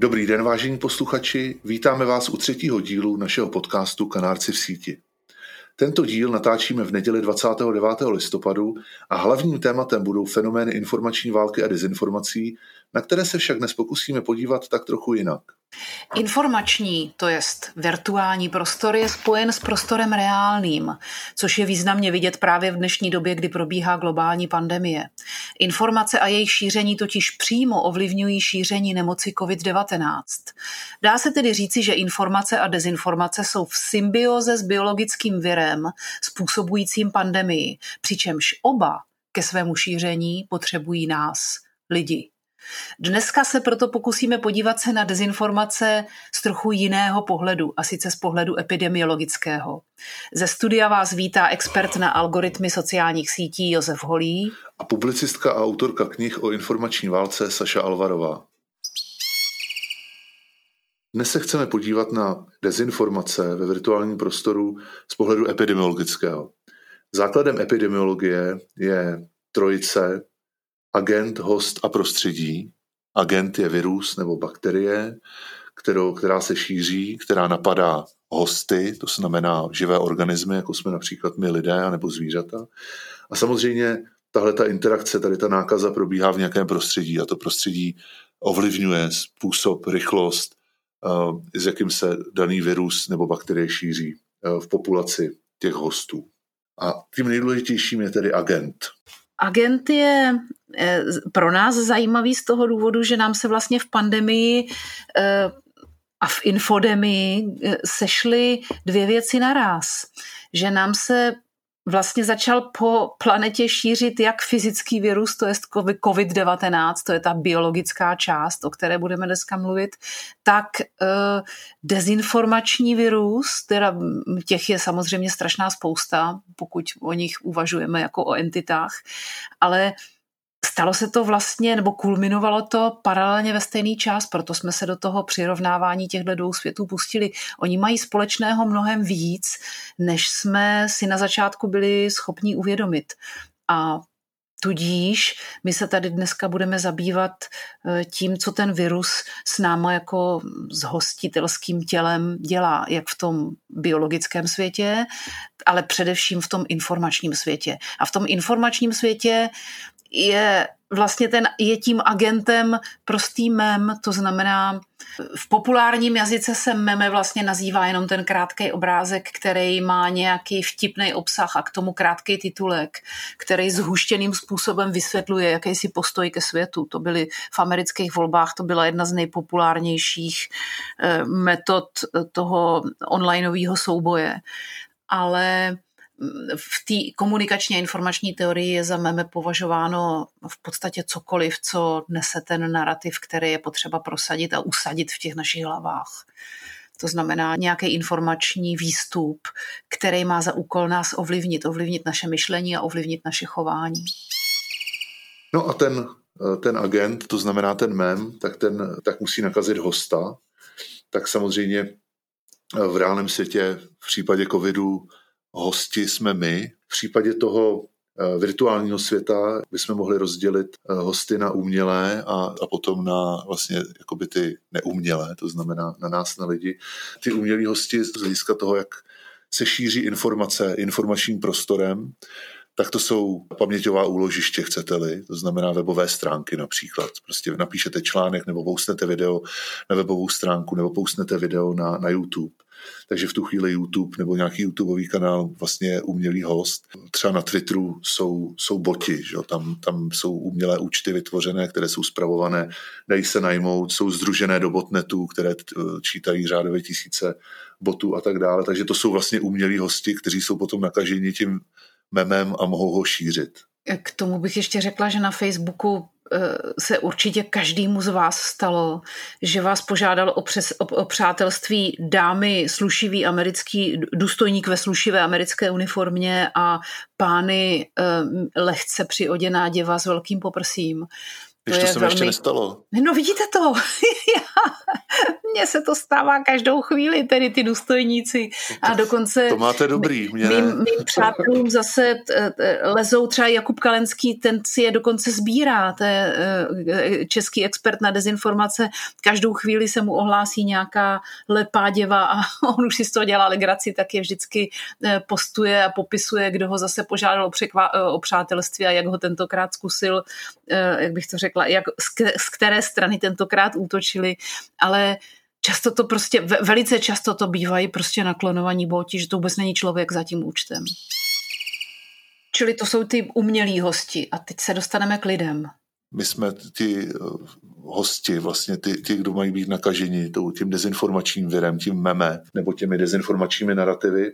Dobrý den, vážení posluchači, vítáme vás u třetího dílu našeho podcastu Kanárci v síti. Tento díl natáčíme v neděli 29. listopadu a hlavním tématem budou fenomény informační války a dezinformací, na které se však dnes pokusíme podívat tak trochu jinak. Informační, to jest virtuální prostor, je spojen s prostorem reálným, což je významně vidět právě v dnešní době, kdy probíhá globální pandemie. Informace a jejich šíření totiž přímo ovlivňují šíření nemoci COVID-19. Dá se tedy říci, že informace a dezinformace jsou v symbioze s biologickým virem způsobujícím pandemii, přičemž oba ke svému šíření potřebují nás, lidi. Dneska se proto pokusíme podívat se na dezinformace z trochu jiného pohledu, a sice z pohledu epidemiologického. Ze studia vás vítá expert na algoritmy sociálních sítí Josef Holý a publicistka a autorka knih o informační válce Saša Alvarová. Dnes se chceme podívat na dezinformace ve virtuálním prostoru z pohledu epidemiologického. Základem epidemiologie je trojice agent, host a prostředí. Agent je virus nebo bakterie, kterou, která se šíří, která napadá hosty, to znamená živé organismy, jako jsme například my lidé nebo zvířata. A samozřejmě tahle ta interakce, tady ta nákaza probíhá v nějakém prostředí a to prostředí ovlivňuje způsob, rychlost, eh, s jakým se daný virus nebo bakterie šíří eh, v populaci těch hostů. A tím nejdůležitějším je tedy agent. Agent je pro nás zajímavý z toho důvodu, že nám se vlastně v pandemii eh, a v infodemii eh, sešly dvě věci naraz. Že nám se vlastně začal po planetě šířit jak fyzický virus, to je COVID-19, to je ta biologická část, o které budeme dneska mluvit, tak dezinformační virus, teda těch je samozřejmě strašná spousta, pokud o nich uvažujeme jako o entitách, ale Stalo se to vlastně, nebo kulminovalo to paralelně ve stejný čas, proto jsme se do toho přirovnávání těchto dvou světů pustili. Oni mají společného mnohem víc, než jsme si na začátku byli schopni uvědomit. A Tudíž my se tady dneska budeme zabývat eh, tím, co ten virus s náma jako s hostitelským tělem dělá, jak v tom biologickém světě, ale především v tom informačním světě. A v tom informačním světě je vlastně ten, je tím agentem prostý mem, to znamená, v populárním jazyce se meme vlastně nazývá jenom ten krátký obrázek, který má nějaký vtipný obsah a k tomu krátký titulek, který zhuštěným způsobem vysvětluje jakýsi postoj ke světu. To byly v amerických volbách, to byla jedna z nejpopulárnějších eh, metod toho onlineového souboje. Ale v té komunikačně informační teorii je za meme považováno v podstatě cokoliv, co nese ten narrativ, který je potřeba prosadit a usadit v těch našich hlavách. To znamená nějaký informační výstup, který má za úkol nás ovlivnit, ovlivnit naše myšlení a ovlivnit naše chování. No a ten, ten agent, to znamená ten mem, tak ten tak musí nakazit hosta. Tak samozřejmě v reálném světě v případě covidu hosti jsme my. V případě toho eh, virtuálního světa bychom mohli rozdělit eh, hosty na umělé a, a potom na vlastně jakoby ty neumělé, to znamená na nás, na lidi. Ty umělí hosti z hlediska toho, jak se šíří informace informačním prostorem, tak to jsou paměťová úložiště, chcete-li, to znamená webové stránky například. Prostě napíšete článek nebo poustnete video na webovou stránku nebo poustnete video na, na YouTube takže v tu chvíli YouTube nebo nějaký YouTubeový kanál vlastně umělý host. Třeba na Twitteru jsou, jsou boti, že? Tam, tam jsou umělé účty vytvořené, které jsou zpravované, dají se najmout, jsou združené do botnetů, které čítají řádově tisíce botů a tak dále. Takže to jsou vlastně umělí hosti, kteří jsou potom nakaženi tím memem a mohou ho šířit. K tomu bych ještě řekla, že na Facebooku se určitě každému z vás stalo, že vás požádal o, přes, o, o přátelství dámy slušivý americký, důstojník ve slušivé americké uniformě a pány eh, lehce přioděná děva s velkým poprsím. Když to, to se velmi... ještě nestalo. No vidíte to, mně se to stává každou chvíli, tedy ty důstojníci. A dokonce... To máte dobrý. Mě mým, mým přátelům zase lezou třeba Jakub Kalenský, ten si je dokonce sbírá, to je e, český expert na dezinformace. Každou chvíli se mu ohlásí nějaká lepá děva a on už si z toho dělá legraci, tak je vždycky postuje a popisuje, kdo ho zase požádal o, překva- e, o přátelství a jak ho tentokrát zkusil, jak bych to řekla, jak, z které strany tentokrát útočili, ale často to prostě, velice často to bývají prostě naklonovaní boti, že to vůbec není člověk za tím účtem. Čili to jsou ty umělí hosti a teď se dostaneme k lidem. My jsme ti eh, hosti, vlastně ty, ty kdo mají být nakaženi tím dezinformačním virem, tím meme nebo těmi dezinformačními narrativy.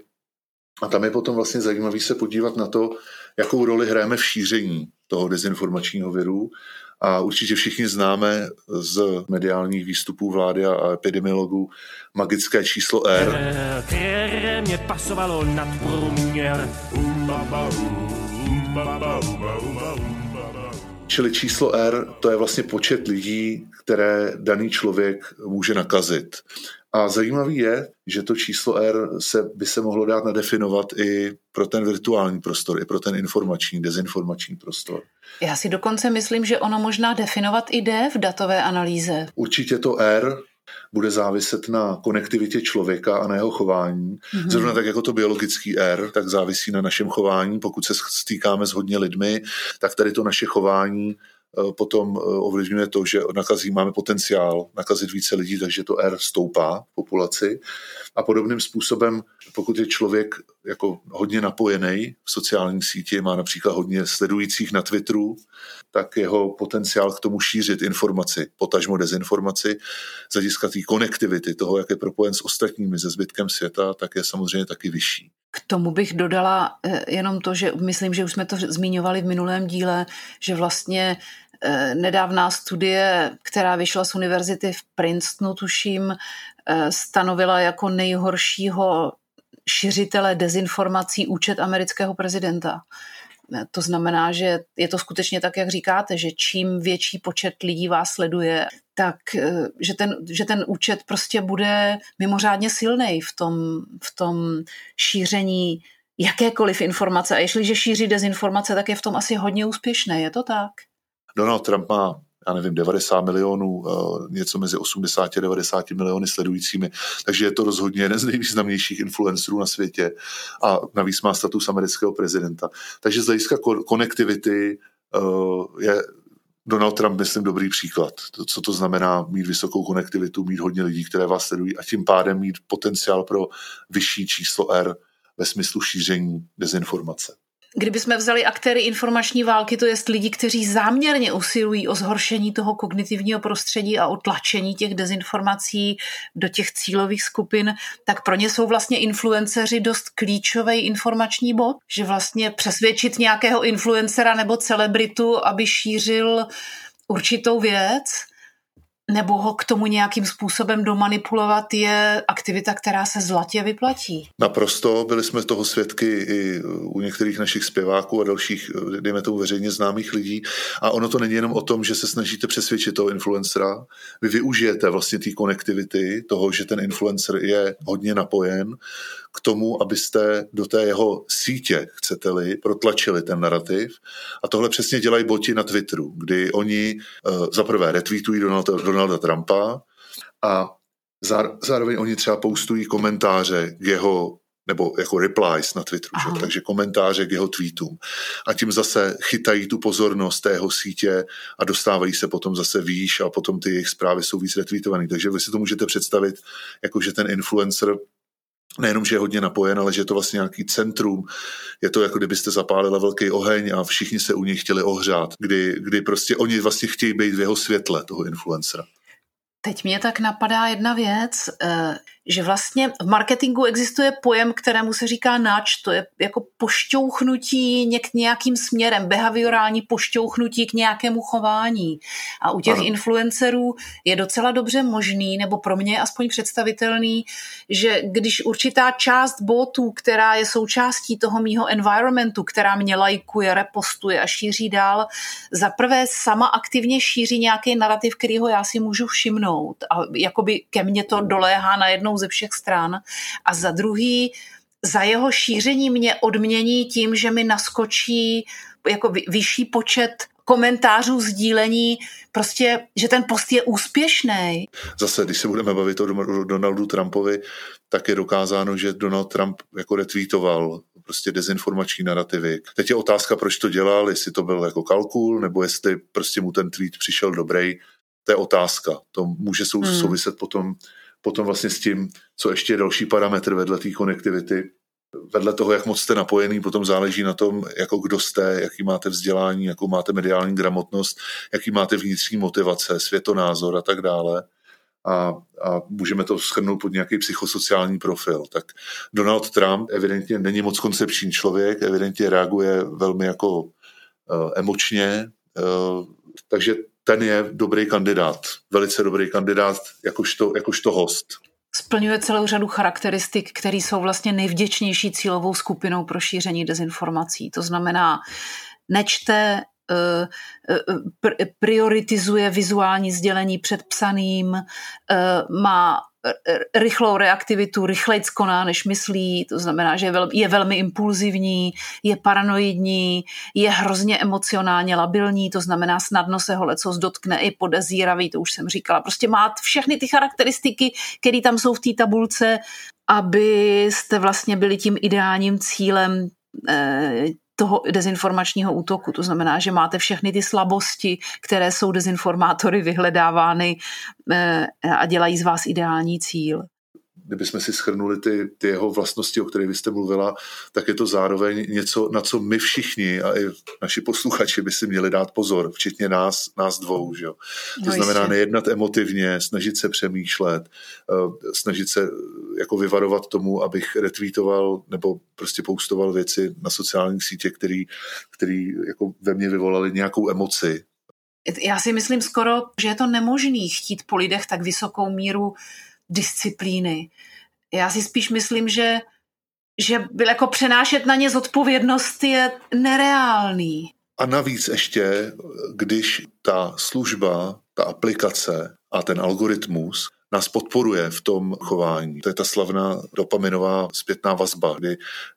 A tam je potom vlastně zajímavý se podívat na to, jakou roli hrajeme v šíření toho dezinformačního viru a určitě všichni známe z mediálních výstupů vlády a epidemiologů magické číslo R. Mě pasovalo nad průměr. Čili číslo R, to je vlastně počet lidí, které daný člověk může nakazit. A zajímavý je, že to číslo R se, by se mohlo dát nadefinovat i pro ten virtuální prostor, i pro ten informační, dezinformační prostor. Já si dokonce myslím, že ono možná definovat i jde v datové analýze. Určitě to R bude záviset na konektivitě člověka a na jeho chování. Mm-hmm. Zrovna tak jako to biologický R, tak závisí na našem chování. Pokud se stýkáme s hodně lidmi, tak tady to naše chování potom eh, ovlivňuje to, že nakazí, máme potenciál nakazit více lidí, takže to R stoupá v populaci. A podobným způsobem, pokud je člověk jako hodně napojený v sociální síti, má například hodně sledujících na Twitteru, tak jeho potenciál k tomu šířit informaci, potažmo dezinformaci, z hlediska té konektivity, toho, jak je propojen s ostatními, se zbytkem světa, tak je samozřejmě taky vyšší. K tomu bych dodala eh, jenom to, že myslím, že už jsme to zmiňovali v minulém díle, že vlastně Eh, nedávná studie, která vyšla z univerzity v Princetonu, tuším, eh, stanovila jako nejhoršího šiřitele dezinformací účet amerického prezidenta. Eh, to znamená, že je to skutečně tak, jak říkáte, že čím větší počet lidí vás sleduje, tak že ten, že ten účet prostě bude mimořádně silný v tom, v tom šíření jakékoliv informace. A jestliže šíří dezinformace, tak je v tom asi hodně úspěšné. Je to tak? Donald Trump má já nevím, 90 milionů, eh, něco mezi 80 a 90 miliony sledujícími, takže je to rozhodně jeden z nejvýznamnějších influencerů na světě a navíc má status amerického prezidenta. Takže z hlediska konektivity eh, je Donald Trump, myslím, dobrý příklad. To, co to znamená mít vysokou konektivitu, mít hodně lidí, které vás sledují a tím pádem mít potenciál pro vyšší číslo R ve smyslu šíření dezinformace. Kdybychom vzali aktéry informační války, to jest lidi, kteří záměrně usilují o zhoršení toho kognitivního prostředí a o tlačení těch dezinformací do těch cílových skupin, tak pro ně jsou vlastně influenceři dost klíčový informační bod, že vlastně přesvědčit nějakého influencera nebo celebritu, aby šířil určitou věc, nebo ho k tomu nějakým způsobem domanipulovat je aktivita, která se zlatě vyplatí. Naprosto, byli jsme toho svědky i u některých našich zpěváků a dalších, dejme tomu veřejně známých lidí. A ono to není jenom o tom, že se snažíte přesvědčit toho influencera. Vy využijete vlastně té konektivity, toho, že ten influencer je hodně napojen k tomu, abyste do té jeho sítě, chcete-li, protlačili ten narrativ. A tohle přesně dělají boti na Twitteru, kdy oni uh, zaprvé retweetují Donalda, Donalda Trumpa a zároveň oni třeba postují komentáře k jeho nebo jako replies na Twitteru, že? takže komentáře k jeho tweetům. A tím zase chytají tu pozornost té jeho sítě a dostávají se potom zase výš a potom ty jejich zprávy jsou víc retweetované. Takže vy si to můžete představit, jako že ten influencer nejenom, že je hodně napojen, ale že je to vlastně nějaký centrum. Je to jako kdybyste zapálila velký oheň a všichni se u něj chtěli ohřát, kdy, kdy prostě oni vlastně chtějí být v jeho světle, toho influencera. Teď mě tak napadá jedna věc, eh, že vlastně v marketingu existuje pojem, kterému se říká nač, to je jako pošťouchnutí něk nějakým směrem, behaviorální pošťouchnutí k nějakému chování. A u těch ano. influencerů je docela dobře možný, nebo pro mě aspoň představitelný, že když určitá část botů, která je součástí toho mýho environmentu, která mě lajkuje, repostuje a šíří dál, zaprvé sama aktivně šíří nějaký narrativ, kterýho já si můžu všimnout a jakoby ke mně to doléhá najednou ze všech stran. A za druhý, za jeho šíření mě odmění tím, že mi naskočí jako vyšší počet komentářů, sdílení, prostě, že ten post je úspěšný. Zase, když se budeme bavit o Donaldu Trumpovi, tak je dokázáno, že Donald Trump jako retweetoval prostě dezinformační narrativy. Teď je otázka, proč to dělal, jestli to byl jako kalkul, nebo jestli prostě mu ten tweet přišel dobrý. To je otázka. To může hmm. souviset potom potom vlastně s tím, co ještě je další parametr vedle té konektivity, vedle toho, jak moc jste napojený, potom záleží na tom, jako kdo jste, jaký máte vzdělání, jakou máte mediální gramotnost, jaký máte vnitřní motivace, světonázor a tak dále. A, a můžeme to schrnout pod nějaký psychosociální profil. Tak Donald Trump evidentně není moc koncepční člověk, evidentně reaguje velmi jako uh, emočně, uh, takže ten je dobrý kandidát, velice dobrý kandidát jakožto, jakožto host. Splňuje celou řadu charakteristik, které jsou vlastně nejvděčnější cílovou skupinou pro šíření dezinformací. To znamená, nečte eh, eh, prioritizuje vizuální sdělení před psaným, eh, má rychlou reaktivitu, rychleji koná, než myslí, to znamená, že je, vel, je velmi impulzivní, je paranoidní, je hrozně emocionálně labilní, to znamená snadno se ho lecos dotkne i podezíravý, to už jsem říkala. Prostě má všechny ty charakteristiky, které tam jsou v té tabulce, abyste vlastně byli tím ideálním cílem eh, toho dezinformačního útoku. To znamená, že máte všechny ty slabosti, které jsou dezinformátory vyhledávány eh, a dělají z vás ideální cíl kdybychom si schrnuli ty, ty jeho vlastnosti, o kterých byste mluvila, tak je to zároveň něco, na co my všichni a i naši posluchači by si měli dát pozor, včetně nás, nás dvou. Že? To no znamená jistě. nejednat emotivně, snažit se přemýšlet, eh, snažit se jako vyvarovat tomu, abych retweetoval nebo prostě poustoval věci na sociálních sítě, který, který jako ve mně vyvolali nějakou emoci. Já si myslím skoro, že je to nemožný chtít po lidech tak vysokou míru disciplíny. Já si spíš myslím, že, že byl jako přenášet na ně zodpovědnost je nereálný. A navíc ještě, když ta služba, ta aplikace a ten algoritmus nás podporuje v tom chování. To je ta slavná dopaminová zpětná vazba, kdy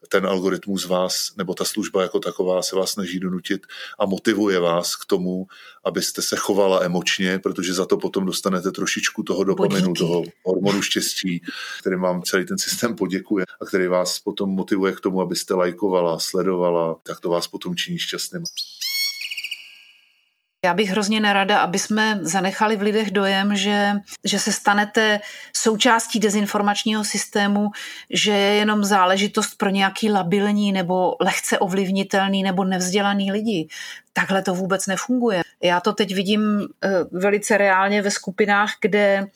ten algoritmus vás, nebo ta služba jako taková se vás snaží donutit a motivuje vás k tomu, abyste se chovala emočně, protože za to potom dostanete trošičku toho dopaminu, toho hormonu štěstí, který vám celý ten systém poděkuje a který vás potom motivuje k tomu, abyste lajkovala, sledovala, tak to vás potom činí šťastným. Já bych hrozně nerada, aby jsme zanechali v lidech dojem, že, že se stanete součástí dezinformačního systému, že je jenom záležitost pro nějaký labilní nebo lehce ovlivnitelný nebo nevzdělaný lidi. Takhle to vůbec nefunguje. Já to teď vidím eh, velice reálně ve skupinách, kde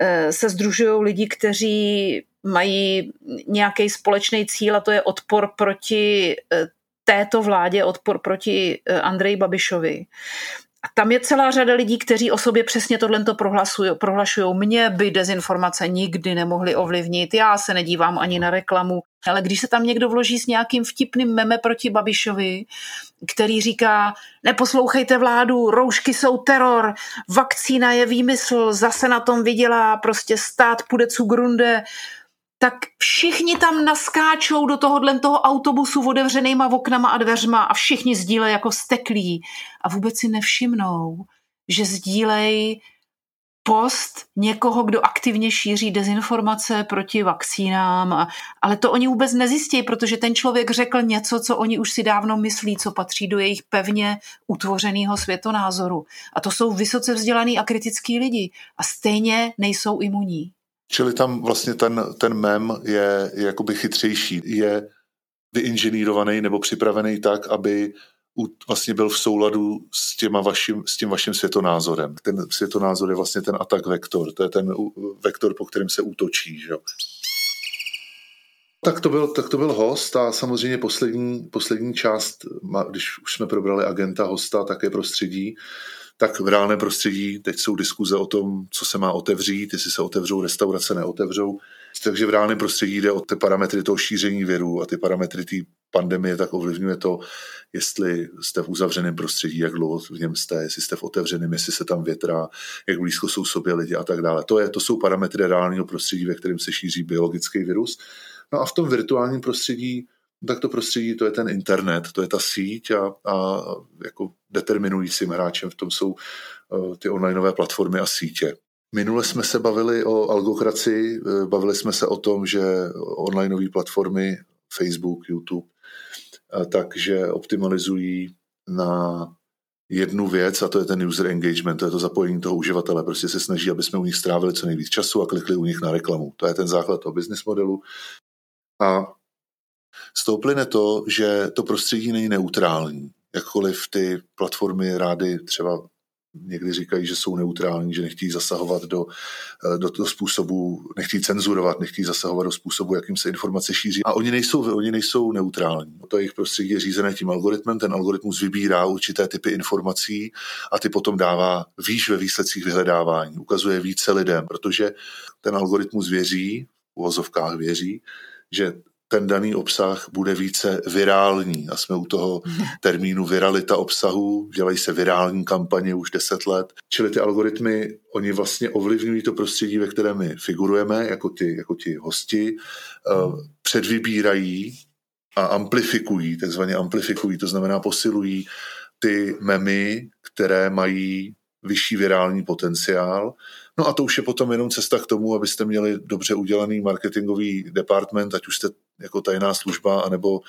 eh, se združují lidi, kteří mají nějaký společný cíl a to je odpor proti eh, této vládě, odpor proti Andreji Babišovi. A tam je celá řada lidí, kteří o sobě přesně tohle prohlašují. Mě by dezinformace nikdy nemohly ovlivnit, já se nedívám ani na reklamu. Ale když se tam někdo vloží s nějakým vtipným meme proti Babišovi, který říká, neposlouchejte vládu, roušky jsou teror, vakcína je výmysl, zase na tom vydělá, prostě stát půjde cu grunde, tak všichni tam naskáčou do tohohle toho autobusu otevřenýma oknama a dveřma a všichni sdílejí jako steklí a vůbec si nevšimnou, že sdílejí post někoho, kdo aktivně šíří dezinformace proti vakcínám, a, ale to oni vůbec nezjistí, protože ten člověk řekl něco, co oni už si dávno myslí, co patří do jejich pevně utvořeného světonázoru. A to jsou vysoce vzdělaný a kritický lidi a stejně nejsou imunní. Čili tam vlastně ten, ten mem je, jakoby chytřejší, je vyinženýrovaný nebo připravený tak, aby vlastně byl v souladu s, těma vašim, s tím vaším světonázorem. Ten světonázor je vlastně ten atak vektor, to je ten vektor, po kterém se útočí. Že? Tak to, byl, tak to byl host a samozřejmě poslední, poslední část, když už jsme probrali agenta, hosta, také prostředí, tak v reálném prostředí teď jsou diskuze o tom, co se má otevřít, jestli se otevřou restaurace, neotevřou. Takže v reálném prostředí jde o ty parametry toho šíření věru a ty parametry té pandemie tak ovlivňuje to, jestli jste v uzavřeném prostředí, jak dlouho v něm jste, jestli jste v otevřeném, jestli se tam větrá, jak blízko jsou sobě lidi a tak dále. To, je, to jsou parametry reálného prostředí, ve kterém se šíří biologický virus. No a v tom virtuálním prostředí tak to prostředí, to je ten internet, to je ta síť a, a jako determinujícím hráčem v tom jsou uh, ty onlineové platformy a sítě. Minule jsme se bavili o algokracii, eh, bavili jsme se o tom, že onlineové platformy Facebook, YouTube, eh, takže optimalizují na jednu věc a to je ten user engagement, to je to zapojení toho uživatele. Prostě se snaží, aby jsme u nich strávili co nejvíc času a klikli u nich na reklamu. To je ten základ toho business modelu. A z toho plyne to, že to prostředí není neutrální. Jakkoliv ty platformy rády třeba někdy říkají, že jsou neutrální, že nechtějí zasahovat do, eh, do toho způsobu, nechtějí cenzurovat, nechtějí zasahovat do způsobu, jakým se informace šíří. A oni nejsou, oni nejsou neutrální. To jejich prostředí je řízené tím algoritmem, ten algoritmus vybírá určité typy informací a ty potom dává výš ve výsledcích vyhledávání, ukazuje více lidem, protože ten algoritmus věří, v uvozovkách věří, že ten daný obsah bude více virální. A jsme u toho termínu viralita obsahu, dělají se virální kampaně už deset let. Čili ty algoritmy, oni vlastně ovlivňují to prostředí, ve kterém my figurujeme, jako ti, jako ti hosti, eh, předvybírají a amplifikují, takzvaně amplifikují, to znamená posilují ty memy, které mají vyšší virální potenciál. No a to už je potom jenom cesta k tomu, abyste měli dobře udělaný marketingový department, ať už jste jako tajná služba anebo,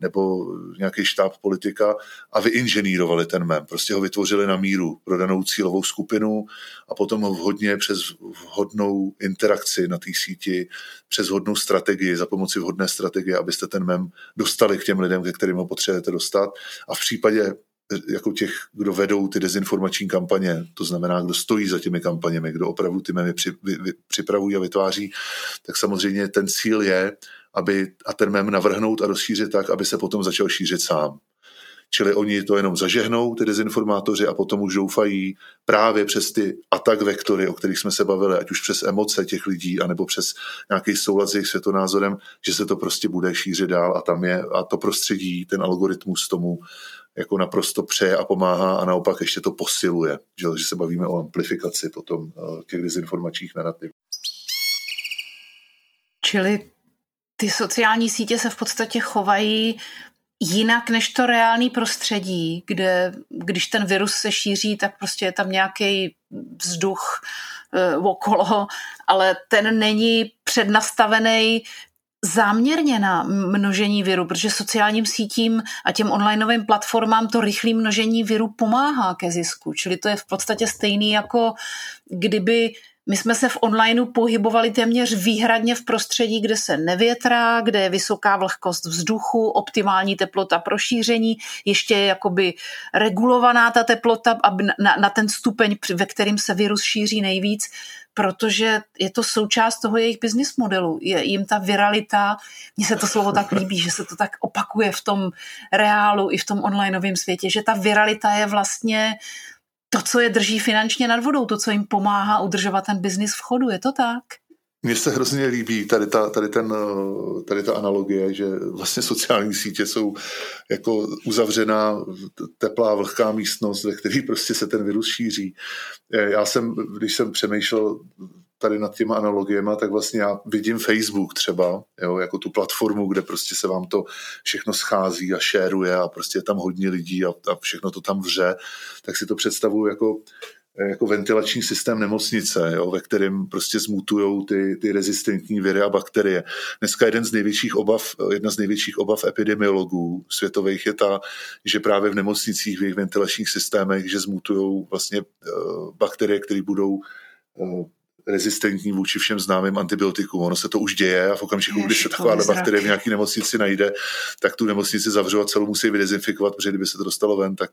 nebo nějaký štáb politika a vyinženýrovali ten mem. Prostě ho vytvořili na míru pro danou cílovou skupinu a potom ho vhodně přes vhodnou interakci na té síti, přes vhodnou strategii, za pomoci vhodné strategie, abyste ten mem dostali k těm lidem, ke kterým ho potřebujete dostat. A v případě jako těch, kdo vedou ty dezinformační kampaně, to znamená, kdo stojí za těmi kampaněmi, kdo opravdu ty memy při, vy, vy, připravují a vytváří, tak samozřejmě ten cíl je, aby a ten mem navrhnout a rozšířit tak, aby se potom začal šířit sám. Čili oni to jenom zažehnou, ty dezinformátoři, a potom už doufají právě přes ty atak vektory, o kterých jsme se bavili, ať už přes emoce těch lidí, anebo přes nějaký soulad s jejich světonázorem, že se to prostě bude šířit dál a tam je a to prostředí, ten algoritmus tomu jako naprosto přeje a pomáhá a naopak ještě to posiluje, že, že se bavíme o amplifikaci potom eh, těch dezinformačních narrativ. Čili ty sociální sítě se v podstatě chovají jinak než to reálný prostředí, kde když ten virus se šíří, tak prostě je tam nějaký vzduch e, okolo, ale ten není přednastavený záměrně na množení viru, protože sociálním sítím a těm onlineovým platformám to rychlé množení viru pomáhá ke zisku. Čili to je v podstatě stejný jako kdyby my jsme se v onlineu pohybovali téměř výhradně v prostředí, kde se nevětrá, kde je vysoká vlhkost vzduchu, optimální teplota pro šíření, ještě je jakoby regulovaná ta teplota aby na, na ten stupeň, ve kterým se virus šíří nejvíc, protože je to součást toho jejich business modelu. Je jim ta viralita, mně se to slovo tak líbí, že se to tak opakuje v tom reálu i v tom onlineovém světě, že ta viralita je vlastně to, co je drží finančně nad vodou, to, co jim pomáhá udržovat ten biznis v chodu. Je to tak? Mně se hrozně líbí tady ta, tady, ten, tady ta analogie, že vlastně sociální sítě jsou jako uzavřená teplá, vlhká místnost, ve které prostě se ten virus šíří. Já jsem, když jsem přemýšlel tady nad těma analogiemi, tak vlastně já vidím Facebook třeba, jo, jako tu platformu, kde prostě se vám to všechno schází a šéruje a prostě je tam hodně lidí a, a všechno to tam vře, tak si to představuju jako jako ventilační systém nemocnice, jo, ve kterém prostě zmutují ty, ty rezistentní viry a bakterie. Dneska jeden z největších obav, jedna z největších obav epidemiologů světových je ta, že právě v nemocnicích, v jejich ventilačních systémech, že zmutují vlastně uh, bakterie, které budou uh, rezistentní vůči všem známým antibiotikům. Ono se to už děje a v okamžiku, kdy se taková bakterie v nějaké nemocnici najde, tak tu nemocnici zavřou a celou musí vydezinfikovat, protože kdyby se to dostalo ven, tak,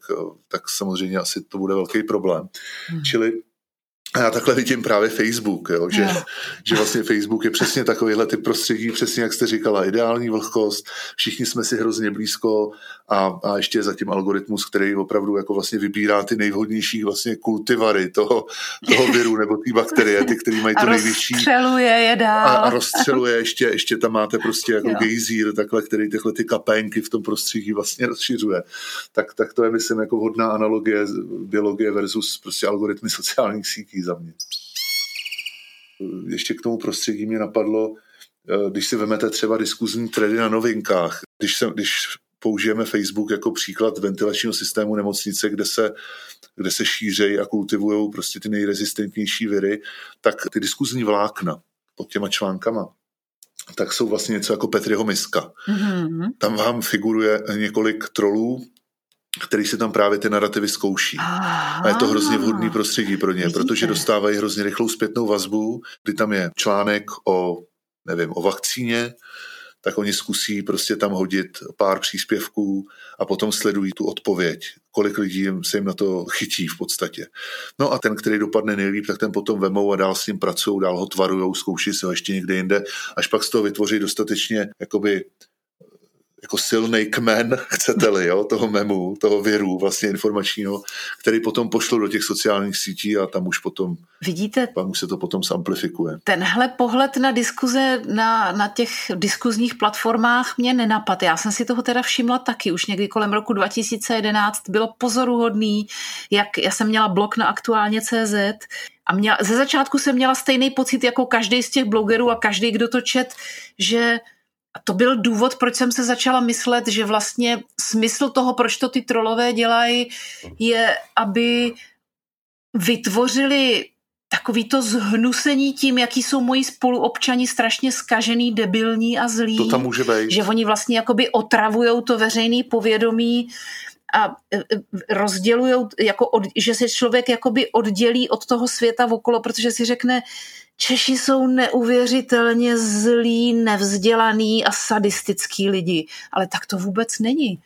tak samozřejmě asi to bude velký problém. Hmm. Čili a já takhle vidím právě Facebook, jo, že, no. že vlastně Facebook je přesně takovýhle typ prostředí, přesně jak jste říkala, ideální vlhkost, všichni jsme si hrozně blízko a, a ještě je zatím algoritmus, který opravdu jako vlastně vybírá ty nejvhodnější vlastně kultivary toho, toho viru nebo ty bakterie, ty, který mají to největší. rozstřeluje je dál. A, a rozstřeluje, ještě, ještě tam máte prostě jako jo. gejzír, takhle, který tyhle ty kapenky v tom prostředí vlastně rozšiřuje. Tak, tak to je, myslím, jako vhodná analogie biologie versus prostě algoritmy sociálních sítí za mě. Ještě k tomu prostředí mě napadlo, eh, když si vezmete třeba diskuzní tredy na novinkách, když, se, když použijeme Facebook jako příklad ventilačního systému nemocnice, kde se, kde se šířejí a kultivují prostě ty nejrezistentnější viry, tak ty diskuzní vlákna pod těma článkama, tak jsou vlastně něco jako Petriho miska. Mm-hmm. Tam vám figuruje několik trolů, který si tam právě ty narrativy zkouší. A je to hrozně vhodný prostředí pro ně, Vidíte? protože dostávají hrozně rychlou zpětnou vazbu, kdy tam je článek o, nevím, o vakcíně, tak oni zkusí prostě tam hodit pár příspěvků a potom sledují tu odpověď, kolik lidí se jim na to chytí v podstatě. No a ten, který dopadne nejlíp, tak ten potom vemou a dál s ním pracují, dál ho tvarujou, zkouší se ho ještě někde jinde, až pak z toho vytvoří dostatečně jakoby jako silný kmen, chcete-li, jo, toho memu, toho viru vlastně informačního, který potom pošlo do těch sociálních sítí a tam už potom Vidíte, tam už se to potom samplifikuje. Tenhle pohled na diskuze na, na těch diskuzních platformách mě nenapad. Já jsem si toho teda všimla taky. Už někdy kolem roku 2011 bylo pozoruhodný, jak já jsem měla blog na aktuálně CZ a měla, ze začátku jsem měla stejný pocit jako každý z těch blogerů a každý, kdo to čet, že a to byl důvod, proč jsem se začala myslet, že vlastně smysl toho, proč to ty trolové dělají, je, aby vytvořili takový to zhnusení tím, jaký jsou moji spoluobčani strašně skažený, debilní a zlí. To tam může být. Že oni vlastně jakoby otravujou to veřejné povědomí a e, e, rozdělují, jako od, že se člověk jakoby oddělí od toho světa okolo, protože si řekne, Češi jsou neuvěřitelně zlí, nevzdělaný a sadistický lidi, ale tak to vůbec není.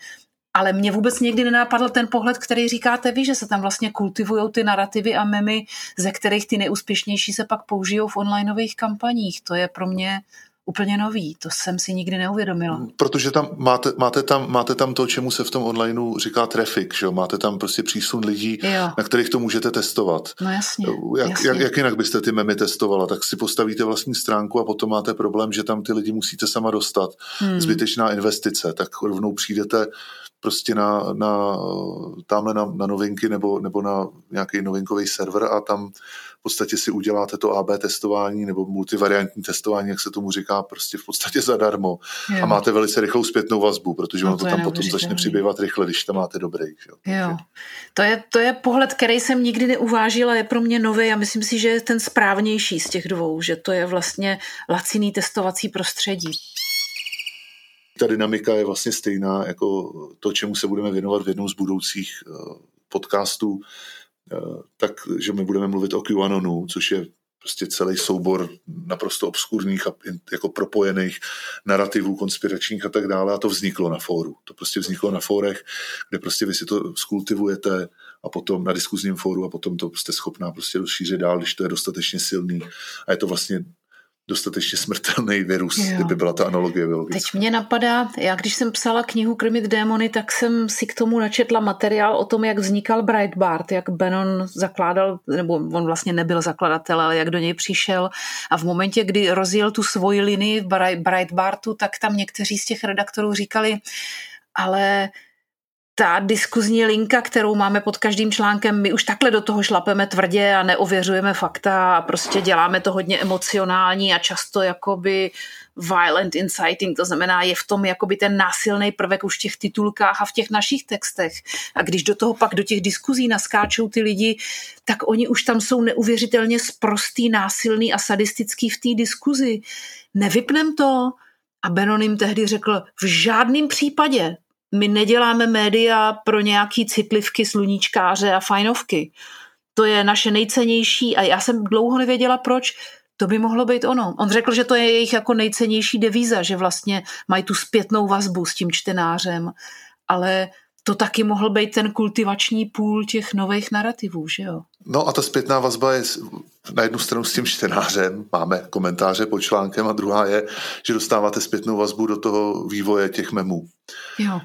Ale mě vůbec někdy nenápadl ten pohled, který říkáte vy, že se tam vlastně kultivují ty narrativy a memy, ze kterých ty neúspěšnější se pak použijou v onlineových kampaních. To je pro mě úplně nový. To jsem si nikdy neuvědomila. Protože tam máte, máte, tam, máte tam to, čemu se v tom onlineu říká traffic, že jo? Máte tam prostě přísun lidí, jo. na kterých to můžete testovat. No jasně. Jak, jasně. Jak, jak jinak byste ty memy testovala? Tak si postavíte vlastní stránku a potom máte problém, že tam ty lidi musíte sama dostat. Hmm. Zbytečná investice, tak rovnou přijdete prostě na, na, tamhle na, na novinky nebo, nebo na nějaký novinkový server a tam podstatě si uděláte to AB testování nebo multivariantní testování, jak se tomu říká, prostě v podstatě zadarmo. Jo. A máte velice rychlou zpětnou vazbu, protože no, ono to, to tam potom začne přibývat rychle, když tam máte dobrý. Jo. jo. To, je, to je pohled, který jsem nikdy neuvážila, je pro mě nový a myslím si, že je ten správnější z těch dvou, že to je vlastně laciný testovací prostředí ta dynamika je vlastně stejná jako to, čemu se budeme věnovat v jednom z budoucích eh, podcastů, tak, že my budeme mluvit o QAnonu, což je prostě celý soubor naprosto obskurních a jako propojených narrativů, konspiračních a tak dále a to vzniklo na fóru. To prostě vzniklo na fórech, kde prostě vy si to skultivujete a potom na diskuzním fóru a potom to jste schopná prostě rozšířit dál, když to je dostatečně silný a je to vlastně dostatečně smrtelný virus, jo. kdyby byla ta analogie biologická. Teď mě napadá, já když jsem psala knihu Krmit démony, tak jsem si k tomu načetla materiál o tom, jak vznikal Breitbart, jak Bannon zakládal, nebo on vlastně nebyl zakladatel, ale jak do něj přišel a v momentě, kdy rozjel tu svoji linii v Breitbartu, tak tam někteří z těch redaktorů říkali, ale ta diskuzní linka, kterou máme pod každým článkem, my už takhle do toho šlapeme tvrdě a neověřujeme fakta a prostě děláme to hodně emocionální a často jakoby violent inciting, to znamená, je v tom jakoby ten násilný prvek už v těch titulkách a v těch našich textech. A když do toho pak do těch diskuzí naskáčou ty lidi, tak oni už tam jsou neuvěřitelně sprostý, násilný a sadistický v té diskuzi. Nevypnem to? A Benonim tehdy řekl, v žádném případě my neděláme média pro nějaký citlivky, sluníčkáře a fajnovky. to je naše nejcennější a já jsem dlouho nevěděla proč, to by mohlo být ono. On řekl, že to je jejich jako nejcennější devíza, že vlastně mají tu zpětnou vazbu s tím čtenářem, ale to taky mohl být ten kultivační půl těch nových narrativů, že jo? No a ta zpětná vazba je na jednu stranu s tím čtenářem, máme komentáře pod článkem a druhá je, že dostáváte zpětnou vazbu do toho vývoje těch memů. Jo.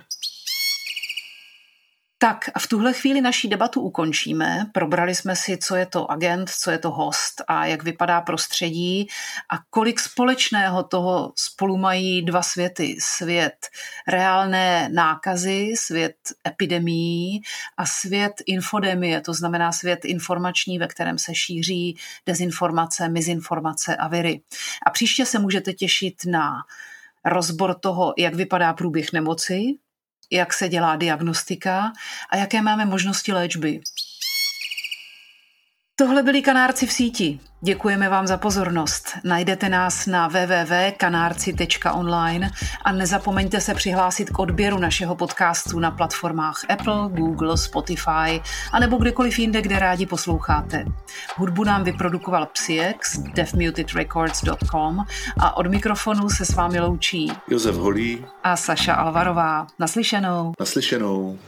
Tak a v tuhle chvíli naší debatu ukončíme. Probrali jsme si, co je to agent, co je to host a jak vypadá prostředí a kolik společného toho spolu mají dva světy. Svět reálné nákazy, svět epidemií a svět infodemie, to znamená svět informační, ve kterém se šíří dezinformace, mizinformace a viry. A příště se můžete těšit na rozbor toho, jak vypadá průběh nemoci, jak se dělá diagnostika a jaké máme možnosti léčby. Tohle byli kanárci v síti. Děkujeme vám za pozornost. Najdete nás na www.kanárci.online a nezapomeňte se přihlásit k odběru našeho podcastu na platformách Apple, Google, Spotify a nebo kdekoliv jinde, kde rádi posloucháte. Hudbu nám vyprodukoval Psyex, deafmutedrecords.com a od mikrofonu se s vámi loučí Josef Holý a Saša Alvarová. Naslyšenou. Naslyšenou.